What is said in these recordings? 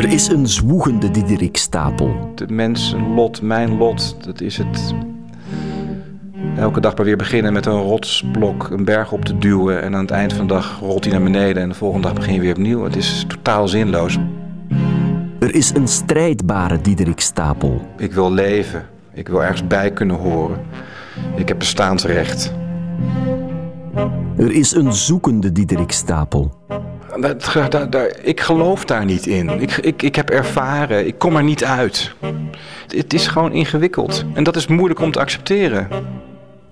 Er is een zwoegende Diederik Stapel. De mensen lot, mijn lot, dat is het. Elke dag maar weer beginnen met een rotsblok een berg op te duwen. En aan het eind van de dag rolt hij naar beneden en de volgende dag begin je weer opnieuw. Het is totaal zinloos. Er is een strijdbare Diederik Stapel. Ik wil leven. Ik wil ergens bij kunnen horen. Ik heb bestaansrecht. Er is een zoekende Diederik Stapel. Dat, daar, ik geloof daar niet in. Ik, ik, ik heb ervaren, ik kom er niet uit. Het is gewoon ingewikkeld. En dat is moeilijk om te accepteren.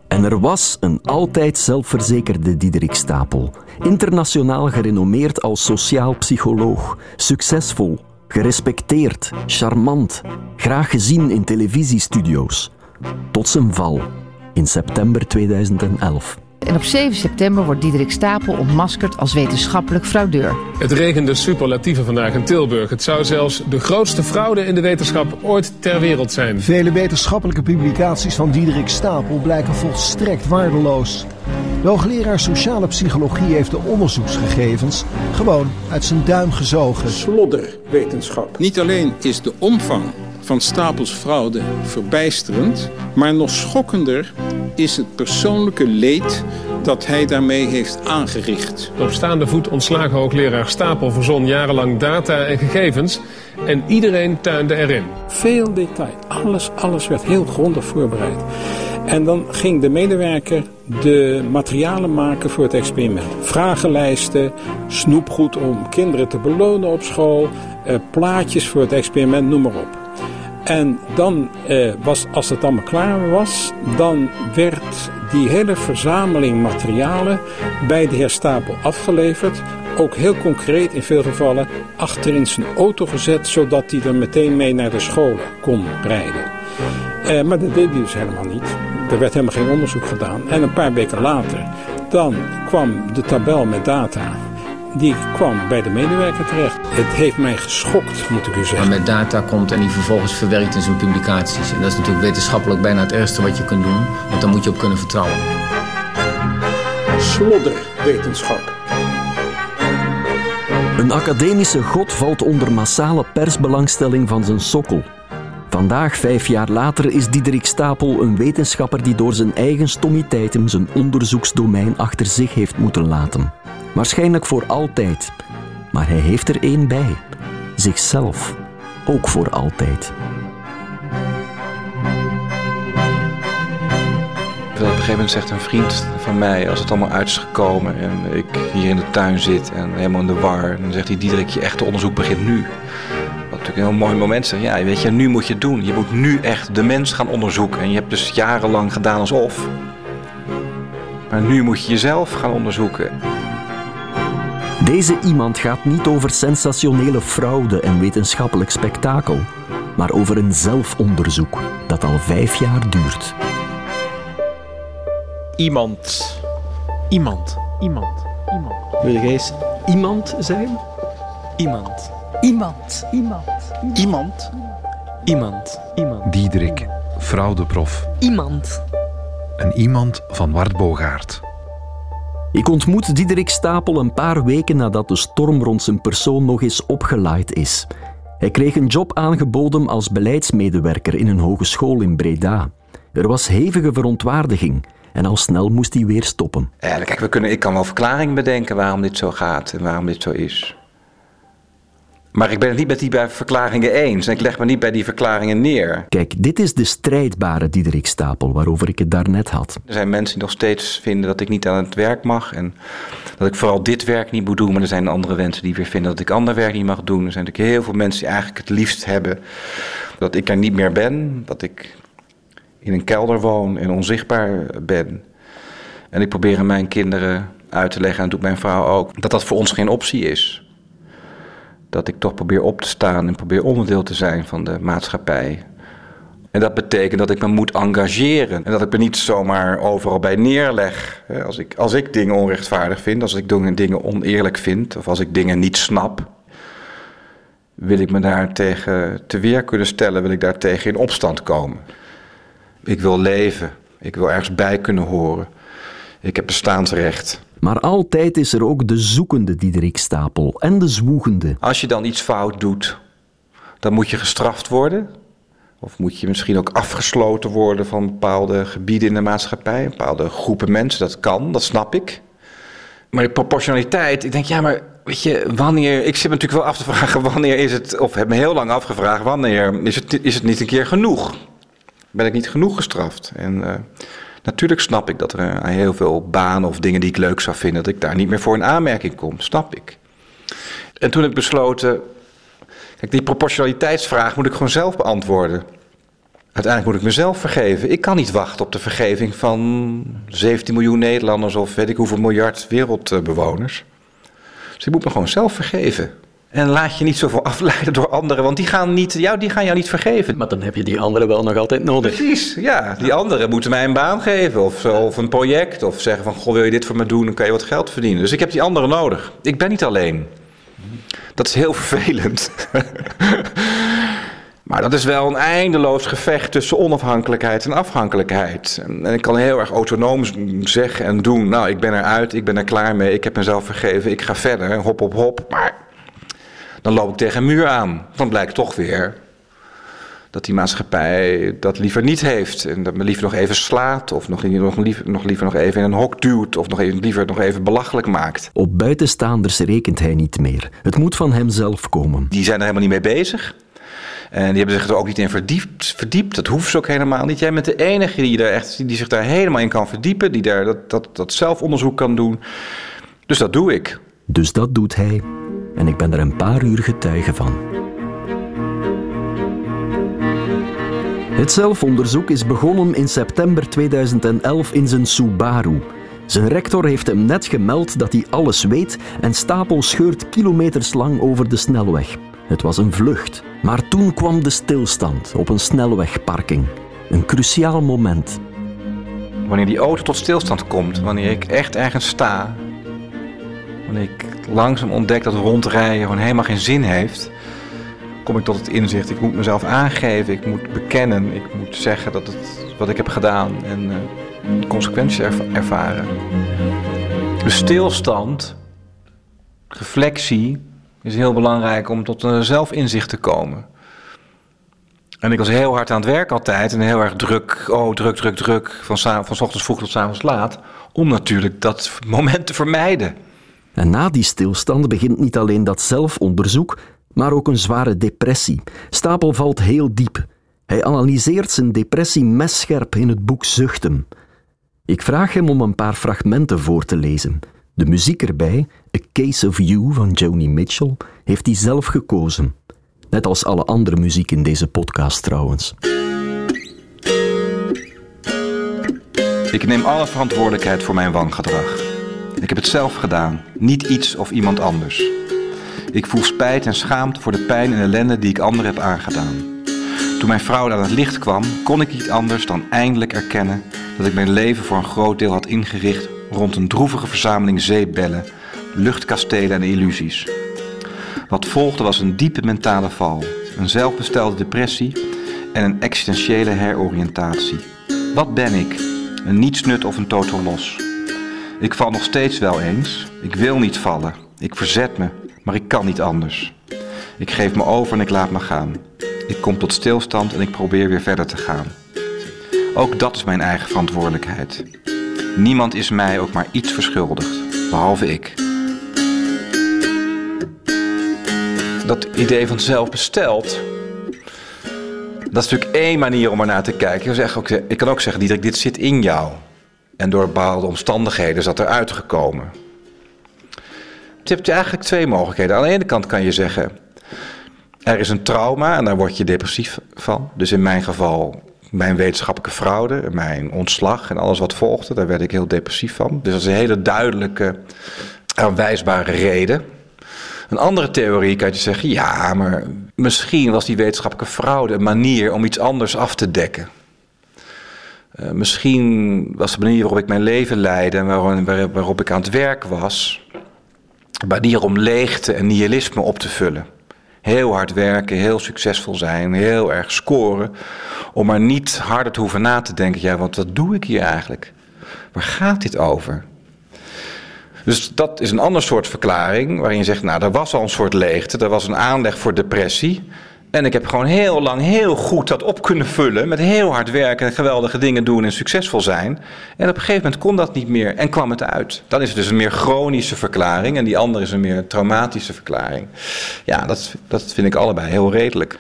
En er was een altijd zelfverzekerde Diederik Stapel. Internationaal gerenommeerd als sociaal psycholoog. Succesvol, gerespecteerd, charmant. Graag gezien in televisiestudio's. Tot zijn val in september 2011. En op 7 september wordt Diederik Stapel ontmaskerd als wetenschappelijk fraudeur. Het regende superlatieven vandaag in Tilburg. Het zou zelfs de grootste fraude in de wetenschap ooit ter wereld zijn. Vele wetenschappelijke publicaties van Diederik Stapel blijken volstrekt waardeloos. De hoogleraar sociale psychologie heeft de onderzoeksgegevens gewoon uit zijn duim gezogen. Slodderwetenschap. Niet alleen is de omvang van Stapels fraude verbijsterend, maar nog schokkender is het persoonlijke leed dat hij daarmee heeft aangericht. Op staande voet ontslagen hoogleraar Stapel verzon jarenlang data en gegevens en iedereen tuinde erin. Veel detail, alles, alles werd heel grondig voorbereid. En dan ging de medewerker de materialen maken voor het experiment. Vragenlijsten, snoepgoed om kinderen te belonen op school, eh, plaatjes voor het experiment, noem maar op. En dan eh, was, als het allemaal klaar was, dan werd die hele verzameling materialen bij de heer Stapel afgeleverd. Ook heel concreet in veel gevallen achter in zijn auto gezet, zodat hij er meteen mee naar de scholen kon rijden. Eh, maar dat deed hij dus helemaal niet. Er werd helemaal geen onderzoek gedaan. En een paar weken later, dan kwam de tabel met data die kwam bij de medewerker terecht. Het heeft mij geschokt, moet ik u zeggen. Maar met data komt en die vervolgens verwerkt in zijn publicaties. En dat is natuurlijk wetenschappelijk bijna het ergste wat je kunt doen. Want dan moet je op kunnen vertrouwen. Slodderwetenschap. Een academische god valt onder massale persbelangstelling van zijn sokkel. Vandaag, vijf jaar later, is Diederik Stapel een wetenschapper die door zijn eigen stommiteiten zijn onderzoeksdomein achter zich heeft moeten laten. Waarschijnlijk voor altijd. Maar hij heeft er één bij. Zichzelf. Ook voor altijd. Op een gegeven moment zegt een vriend van mij, als het allemaal uit is gekomen en ik hier in de tuin zit en helemaal in de war, dan zegt hij: Diederik, je echte onderzoek begint nu. Wat natuurlijk een heel mooi moment. Ja, weet je, nu moet je het doen. Je moet nu echt de mens gaan onderzoeken. En je hebt dus jarenlang gedaan alsof. Maar nu moet je jezelf gaan onderzoeken. Deze iemand gaat niet over sensationele fraude en wetenschappelijk spektakel, maar over een zelfonderzoek dat al vijf jaar duurt. Iemand. Iemand. Iemand. Iemand. Wil jij eens iemand zijn? Iemand. Iemand. Iemand. Iemand. Iemand. Iemand. Diederik, fraudeprof. Iemand. Een iemand van Wart Bogaert. Ik ontmoet Diederik Stapel een paar weken nadat de storm rond zijn persoon nog eens opgelaaid is. Hij kreeg een job aangeboden als beleidsmedewerker in een hogeschool in Breda. Er was hevige verontwaardiging en al snel moest hij weer stoppen. Ja, kijk, we kunnen, ik kan wel verklaringen bedenken waarom dit zo gaat en waarom dit zo is. Maar ik ben het niet met die verklaringen eens en ik leg me niet bij die verklaringen neer. Kijk, dit is de strijdbare Diederik Stapel waarover ik het daarnet had. Er zijn mensen die nog steeds vinden dat ik niet aan het werk mag en dat ik vooral dit werk niet moet doen. Maar er zijn andere mensen die weer vinden dat ik ander werk niet mag doen. Er zijn natuurlijk heel veel mensen die eigenlijk het liefst hebben dat ik er niet meer ben. Dat ik in een kelder woon en onzichtbaar ben. En ik probeer aan mijn kinderen uit te leggen, en dat doet mijn vrouw ook, dat dat voor ons geen optie is dat ik toch probeer op te staan en probeer onderdeel te zijn van de maatschappij. En dat betekent dat ik me moet engageren. En dat ik me niet zomaar overal bij neerleg. Als ik, als ik dingen onrechtvaardig vind, als ik dingen oneerlijk vind, of als ik dingen niet snap, wil ik me daar tegen te weer kunnen stellen, wil ik daar tegen in opstand komen. Ik wil leven, ik wil ergens bij kunnen horen. Ik heb bestaansrecht. Maar altijd is er ook de zoekende Diederik Stapel en de zwoegende. Als je dan iets fout doet, dan moet je gestraft worden. Of moet je misschien ook afgesloten worden van bepaalde gebieden in de maatschappij, bepaalde groepen mensen. Dat kan, dat snap ik. Maar de proportionaliteit, ik denk, ja, maar weet je, wanneer. Ik zit me natuurlijk wel af te vragen, wanneer is het. Of heb me heel lang afgevraagd, wanneer is het, is het niet een keer genoeg? Ben ik niet genoeg gestraft? En uh, natuurlijk snap ik dat er heel veel banen of dingen die ik leuk zou vinden, dat ik daar niet meer voor in aanmerking kom. Snap ik. En toen heb ik besloten. Kijk, die proportionaliteitsvraag moet ik gewoon zelf beantwoorden. Uiteindelijk moet ik mezelf vergeven. Ik kan niet wachten op de vergeving van 17 miljoen Nederlanders of weet ik hoeveel miljard wereldbewoners. Dus ik moet me gewoon zelf vergeven. En laat je niet zoveel afleiden door anderen, want die gaan, niet, jou, die gaan jou niet vergeven. Maar dan heb je die anderen wel nog altijd nodig. Precies, ja. Die anderen moeten mij een baan geven of, of een project. Of zeggen van, goh, wil je dit voor me doen, dan kan je wat geld verdienen. Dus ik heb die anderen nodig. Ik ben niet alleen. Dat is heel vervelend. Maar dat is wel een eindeloos gevecht tussen onafhankelijkheid en afhankelijkheid. En ik kan heel erg autonoom zeggen en doen: Nou, ik ben eruit, ik ben er klaar mee, ik heb mezelf vergeven, ik ga verder, hop op hop. Maar dan loop ik tegen een muur aan. Dan blijkt toch weer dat die maatschappij dat liever niet heeft. En dat me liever nog even slaat, of nog, nog, liever, nog liever nog even in een hok duwt, of nog even, liever nog even belachelijk maakt. Op buitenstaanders rekent hij niet meer. Het moet van hemzelf komen. Die zijn er helemaal niet mee bezig. En die hebben zich er ook niet in verdiept. verdiept. Dat hoeft ze ook helemaal niet. Jij bent de enige die, daar echt, die zich daar helemaal in kan verdiepen. Die daar dat, dat, dat zelfonderzoek kan doen. Dus dat doe ik. Dus dat doet hij. En ik ben er een paar uur getuige van. Het zelfonderzoek is begonnen in september 2011 in zijn Subaru. Zijn rector heeft hem net gemeld dat hij alles weet en Stapel scheurt kilometers lang over de snelweg. Het was een vlucht. Maar toen kwam de stilstand op een snelwegparking. Een cruciaal moment. Wanneer die auto tot stilstand komt, wanneer ik echt ergens sta, wanneer ik langzaam ontdek dat rondrijden gewoon helemaal geen zin heeft, kom ik tot het inzicht: ik moet mezelf aangeven, ik moet bekennen, ik moet zeggen dat het wat ik heb gedaan en uh, consequenties ervaren. Dus stilstand, reflectie, is heel belangrijk om tot een zelfinzicht te komen. En ik was heel hard aan het werk altijd en heel erg druk, oh druk, druk, druk, van, van ochtends vroeg tot avonds laat, om natuurlijk dat moment te vermijden. En na die stilstand begint niet alleen dat zelfonderzoek, maar ook een zware depressie. Stapel valt heel diep. Hij analyseert zijn depressie messcherp in het boek Zuchten. Ik vraag hem om een paar fragmenten voor te lezen. De muziek erbij, A Case of You van Joni Mitchell, heeft hij zelf gekozen. Net als alle andere muziek in deze podcast trouwens. Ik neem alle verantwoordelijkheid voor mijn wangedrag. Ik heb het zelf gedaan, niet iets of iemand anders. Ik voel spijt en schaamte voor de pijn en ellende die ik anderen heb aangedaan. Toen mijn vrouw aan het licht kwam, kon ik niet anders dan eindelijk erkennen dat ik mijn leven voor een groot deel had ingericht rond een droevige verzameling zeepbellen, luchtkastelen en illusies. Wat volgde was een diepe mentale val, een zelfbestelde depressie en een existentiële heroriëntatie. Wat ben ik? Een nietsnut of een totaal los? Ik val nog steeds wel eens. Ik wil niet vallen. Ik verzet me, maar ik kan niet anders. Ik geef me over en ik laat me gaan. Ik kom tot stilstand en ik probeer weer verder te gaan. Ook dat is mijn eigen verantwoordelijkheid. Niemand is mij ook maar iets verschuldigd, behalve ik. Dat idee van zelfbesteld, dat is natuurlijk één manier om er naar te kijken. Ik kan ook zeggen, Diederik, dit zit in jou. En door bepaalde omstandigheden is dat eruit gekomen. Je hebt eigenlijk twee mogelijkheden. Aan de ene kant kan je zeggen, er is een trauma en daar word je depressief van. Dus in mijn geval mijn wetenschappelijke fraude, mijn ontslag en alles wat volgde, daar werd ik heel depressief van. Dus dat is een hele duidelijke, aanwijsbare reden. Een andere theorie kan je zeggen, ja, maar misschien was die wetenschappelijke fraude een manier om iets anders af te dekken. Uh, misschien was de manier waarop ik mijn leven leidde en waar, waarop ik aan het werk was, een manier om leegte en nihilisme op te vullen. Heel hard werken, heel succesvol zijn, heel erg scoren. Om maar niet harder te hoeven na te denken. Ja, want wat doe ik hier eigenlijk? Waar gaat dit over? Dus dat is een ander soort verklaring waarin je zegt, nou, er was al een soort leegte, er was een aanleg voor depressie. En ik heb gewoon heel lang heel goed dat op kunnen vullen. Met heel hard werken en geweldige dingen doen en succesvol zijn. En op een gegeven moment kon dat niet meer en kwam het uit. Dan is het dus een meer chronische verklaring. En die andere is een meer traumatische verklaring. Ja, dat, dat vind ik allebei heel redelijk.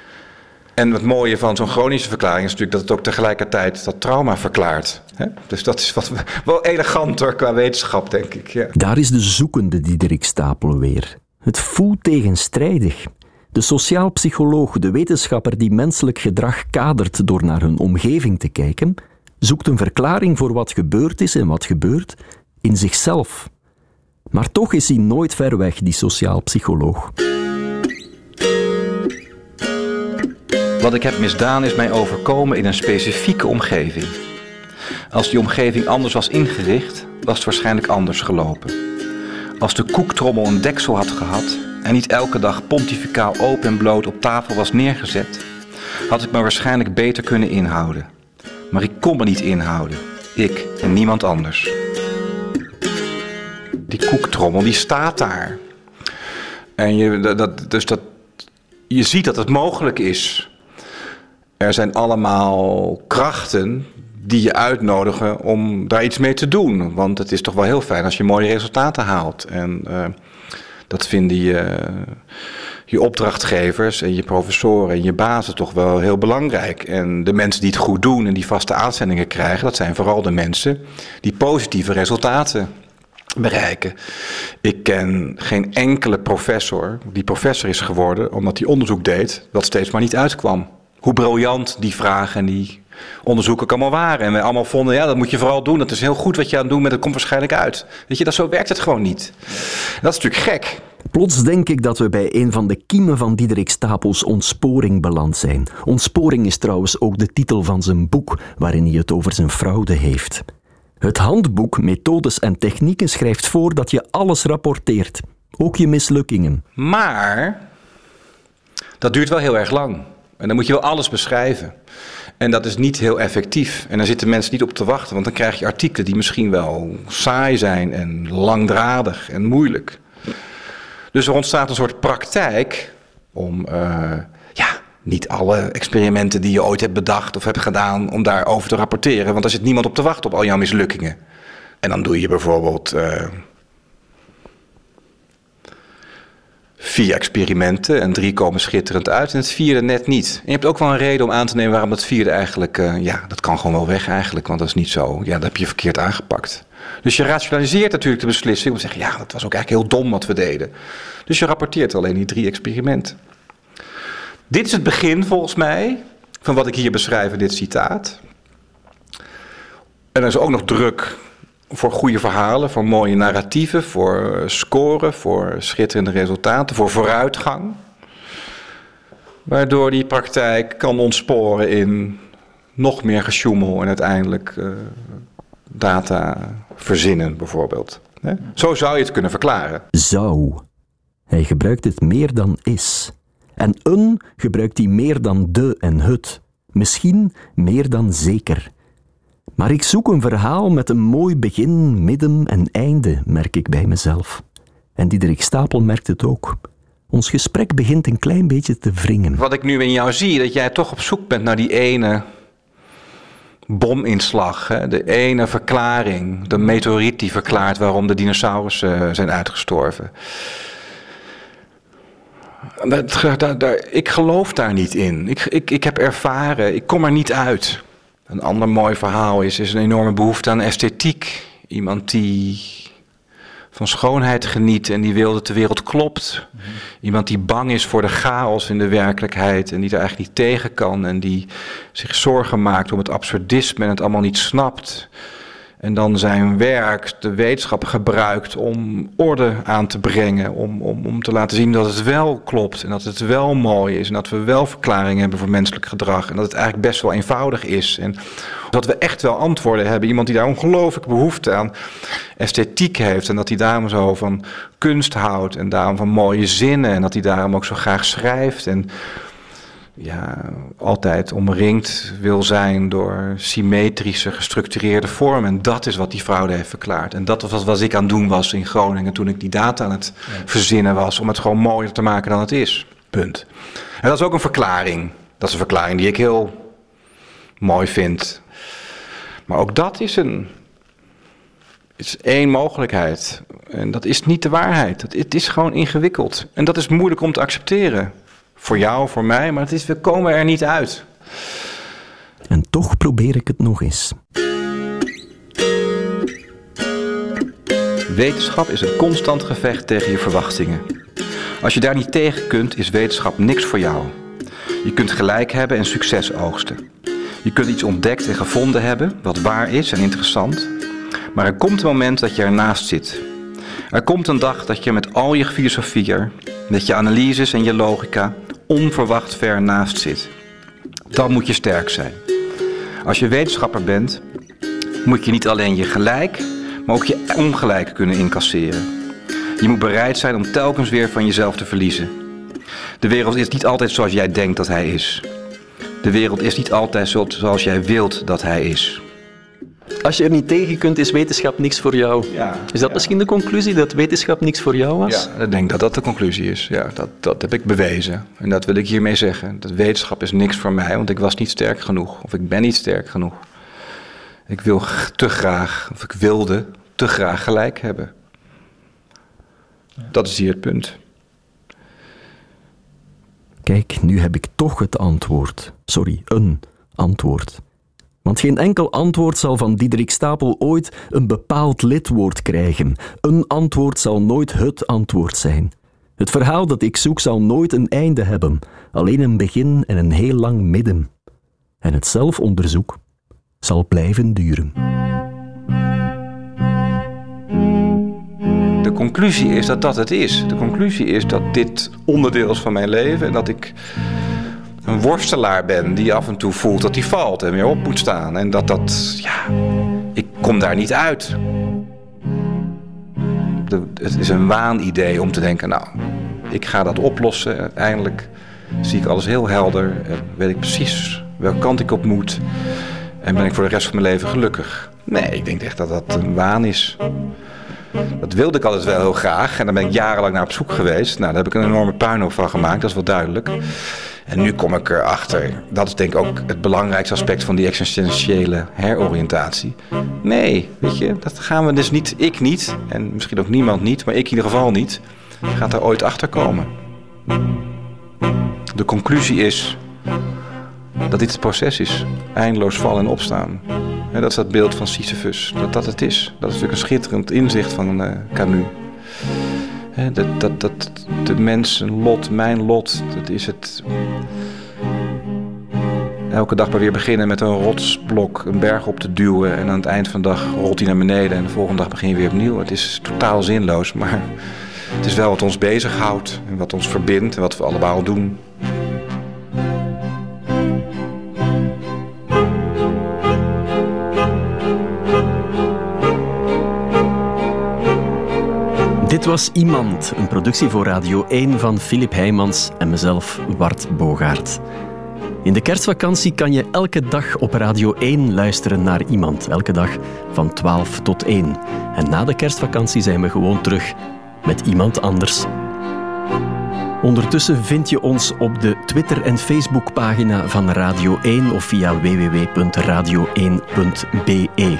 En het mooie van zo'n chronische verklaring is natuurlijk dat het ook tegelijkertijd dat trauma verklaart. Dus dat is wat, wel eleganter qua wetenschap, denk ik. Ja. Daar is de zoekende Diederik Stapel weer. Het voelt tegenstrijdig. De sociaal psycholoog, de wetenschapper die menselijk gedrag kadert door naar hun omgeving te kijken, zoekt een verklaring voor wat gebeurd is en wat gebeurt in zichzelf. Maar toch is hij nooit ver weg, die sociaal psycholoog. Wat ik heb misdaan is mij overkomen in een specifieke omgeving. Als die omgeving anders was ingericht, was het waarschijnlijk anders gelopen. Als de koektrommel een deksel had gehad en niet elke dag pontificaal open en bloot op tafel was neergezet, had ik me waarschijnlijk beter kunnen inhouden. Maar ik kon me niet inhouden. Ik en niemand anders. Die koektrommel, die staat daar. En je, dat, dus dat, je ziet dat het mogelijk is. Er zijn allemaal krachten die je uitnodigen om daar iets mee te doen. Want het is toch wel heel fijn als je mooie resultaten haalt. En uh, dat vinden je, je opdrachtgevers en je professoren en je bazen toch wel heel belangrijk. En de mensen die het goed doen en die vaste aanzendingen krijgen, dat zijn vooral de mensen die positieve resultaten bereiken. Ik ken geen enkele professor die professor is geworden omdat hij onderzoek deed dat steeds maar niet uitkwam. Hoe briljant die vragen en die onderzoeken allemaal waren. En we allemaal vonden, ja, dat moet je vooral doen. Dat is heel goed wat je aan het doen bent, dat komt waarschijnlijk uit. Weet je, dat, zo werkt het gewoon niet. Dat is natuurlijk gek. Plots denk ik dat we bij een van de kiemen van Diederik Stapels ontsporing beland zijn. Ontsporing is trouwens ook de titel van zijn boek, waarin hij het over zijn fraude heeft. Het handboek Methodes en Technieken schrijft voor dat je alles rapporteert, ook je mislukkingen. Maar dat duurt wel heel erg lang. En dan moet je wel alles beschrijven. En dat is niet heel effectief. En daar zitten mensen niet op te wachten, want dan krijg je artikelen die misschien wel saai zijn en langdradig en moeilijk. Dus er ontstaat een soort praktijk om uh, ja, niet alle experimenten die je ooit hebt bedacht of hebt gedaan, om daarover te rapporteren. Want daar zit niemand op te wachten op al jouw mislukkingen. En dan doe je bijvoorbeeld. Uh, vier experimenten en drie komen schitterend uit en het vierde net niet. En je hebt ook wel een reden om aan te nemen waarom dat vierde eigenlijk, uh, ja, dat kan gewoon wel weg eigenlijk, want dat is niet zo, ja, dat heb je verkeerd aangepakt. Dus je rationaliseert natuurlijk de beslissing om te zeggen, ja, dat was ook eigenlijk heel dom wat we deden. Dus je rapporteert alleen die drie experimenten. Dit is het begin volgens mij van wat ik hier beschrijf in dit citaat. En er is ook nog druk voor goede verhalen, voor mooie narratieven, voor scoren, voor schitterende resultaten, voor vooruitgang. Waardoor die praktijk kan ontsporen in nog meer gesjoemel en uiteindelijk uh, data verzinnen, bijvoorbeeld. Zo zou je het kunnen verklaren. Zou. Hij gebruikt het meer dan is. En een gebruikt hij meer dan de en het. Misschien meer dan zeker. Maar ik zoek een verhaal met een mooi begin, midden en einde, merk ik bij mezelf. En Diederik Stapel merkt het ook. Ons gesprek begint een klein beetje te wringen. Wat ik nu in jou zie, dat jij toch op zoek bent naar die ene bominslag, hè? de ene verklaring, de meteoriet die verklaart waarom de dinosaurussen zijn uitgestorven. ik geloof daar niet in. Ik, ik, ik heb ervaren, ik kom er niet uit. Een ander mooi verhaal is, is een enorme behoefte aan esthetiek. Iemand die van schoonheid geniet en die wil dat de wereld klopt. Iemand die bang is voor de chaos in de werkelijkheid en die er eigenlijk niet tegen kan en die zich zorgen maakt om het absurdisme en het allemaal niet snapt. En dan zijn werk, de wetenschap, gebruikt om orde aan te brengen. Om, om, om te laten zien dat het wel klopt. En dat het wel mooi is. En dat we wel verklaringen hebben voor menselijk gedrag. En dat het eigenlijk best wel eenvoudig is. En dat we echt wel antwoorden hebben. Iemand die daar ongelooflijk behoefte aan esthetiek heeft. En dat hij daarom zo van kunst houdt. En daarom van mooie zinnen. En dat hij daarom ook zo graag schrijft. En ja, altijd omringd wil zijn door symmetrische, gestructureerde vormen. En dat is wat die fraude heeft verklaard. En dat was wat ik aan het doen was in Groningen toen ik die data aan het verzinnen was. Om het gewoon mooier te maken dan het is. Punt. En dat is ook een verklaring. Dat is een verklaring die ik heel mooi vind. Maar ook dat is een. is één mogelijkheid. En dat is niet de waarheid. Het is gewoon ingewikkeld. En dat is moeilijk om te accepteren. Voor jou, voor mij, maar het is, we komen er niet uit. En toch probeer ik het nog eens. Wetenschap is een constant gevecht tegen je verwachtingen. Als je daar niet tegen kunt, is wetenschap niks voor jou. Je kunt gelijk hebben en succes oogsten. Je kunt iets ontdekt en gevonden hebben wat waar is en interessant. Maar er komt een moment dat je ernaast zit. Er komt een dag dat je met al je filosofieën, met je analyses en je logica onverwacht ver naast zit. Dan moet je sterk zijn. Als je wetenschapper bent, moet je niet alleen je gelijk, maar ook je ongelijk kunnen incasseren. Je moet bereid zijn om telkens weer van jezelf te verliezen. De wereld is niet altijd zoals jij denkt dat hij is. De wereld is niet altijd zoals jij wilt dat hij is. Als je er niet tegen kunt, is wetenschap niks voor jou. Ja, is dat misschien de conclusie, dat wetenschap niks voor jou was? Ja, ik denk dat dat de conclusie is. Ja, dat, dat heb ik bewezen. En dat wil ik hiermee zeggen. Dat wetenschap is niks voor mij, want ik was niet sterk genoeg. Of ik ben niet sterk genoeg. Ik wil te graag, of ik wilde te graag gelijk hebben. Dat is hier het punt. Kijk, nu heb ik toch het antwoord. Sorry, een antwoord. Want geen enkel antwoord zal van Diederik Stapel ooit een bepaald lidwoord krijgen. Een antwoord zal nooit het antwoord zijn. Het verhaal dat ik zoek zal nooit een einde hebben, alleen een begin en een heel lang midden. En het zelfonderzoek zal blijven duren. De conclusie is dat dat het is. De conclusie is dat dit onderdeel is van mijn leven en dat ik een worstelaar ben die af en toe voelt dat hij valt en weer op moet staan. En dat dat, ja, ik kom daar niet uit. Het is een waanidee om te denken, nou, ik ga dat oplossen. Uiteindelijk zie ik alles heel helder, weet ik precies welke kant ik op moet. En ben ik voor de rest van mijn leven gelukkig. Nee, ik denk echt dat dat een waan is. Dat wilde ik altijd wel heel graag. En daar ben ik jarenlang naar op zoek geweest. Nou, daar heb ik een enorme puinhoop van gemaakt, dat is wel duidelijk. En nu kom ik erachter. Dat is denk ik ook het belangrijkste aspect van die existentiële heroriëntatie. Nee, weet je, dat gaan we dus niet, ik niet, en misschien ook niemand niet, maar ik in ieder geval niet, gaat er ooit achter komen. De conclusie is dat dit het proces is. Eindeloos vallen en opstaan. Dat is dat beeld van Sisyphus. Dat dat het is. Dat is natuurlijk een schitterend inzicht van uh, Camus. dat, dat, dat de mens, een lot, mijn lot, dat is het. Elke dag maar weer beginnen met een rotsblok een berg op te duwen. En aan het eind van de dag rolt hij naar beneden. En de volgende dag begin je weer opnieuw. Het is totaal zinloos, maar het is wel wat ons bezighoudt. En wat ons verbindt en wat we allemaal doen. Was Iemand, een productie voor Radio 1 van Filip Heijmans en mezelf, Wart Bogaert. In de kerstvakantie kan je elke dag op Radio 1 luisteren naar Iemand. Elke dag van 12 tot 1. En na de kerstvakantie zijn we gewoon terug met iemand anders. Ondertussen vind je ons op de Twitter- en Facebookpagina van Radio 1 of via www.radio1.be.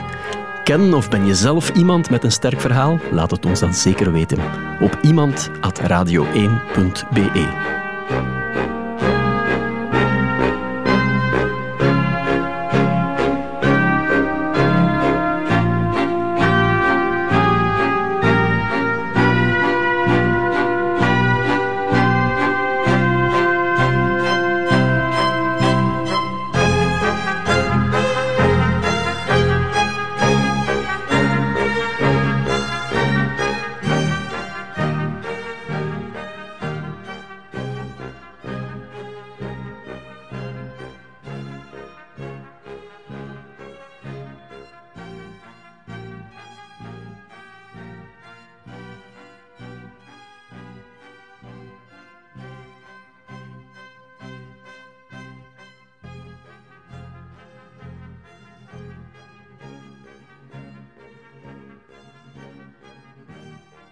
Ken of ben je zelf iemand met een sterk verhaal? Laat het ons dan zeker weten op iemand.radio1.be.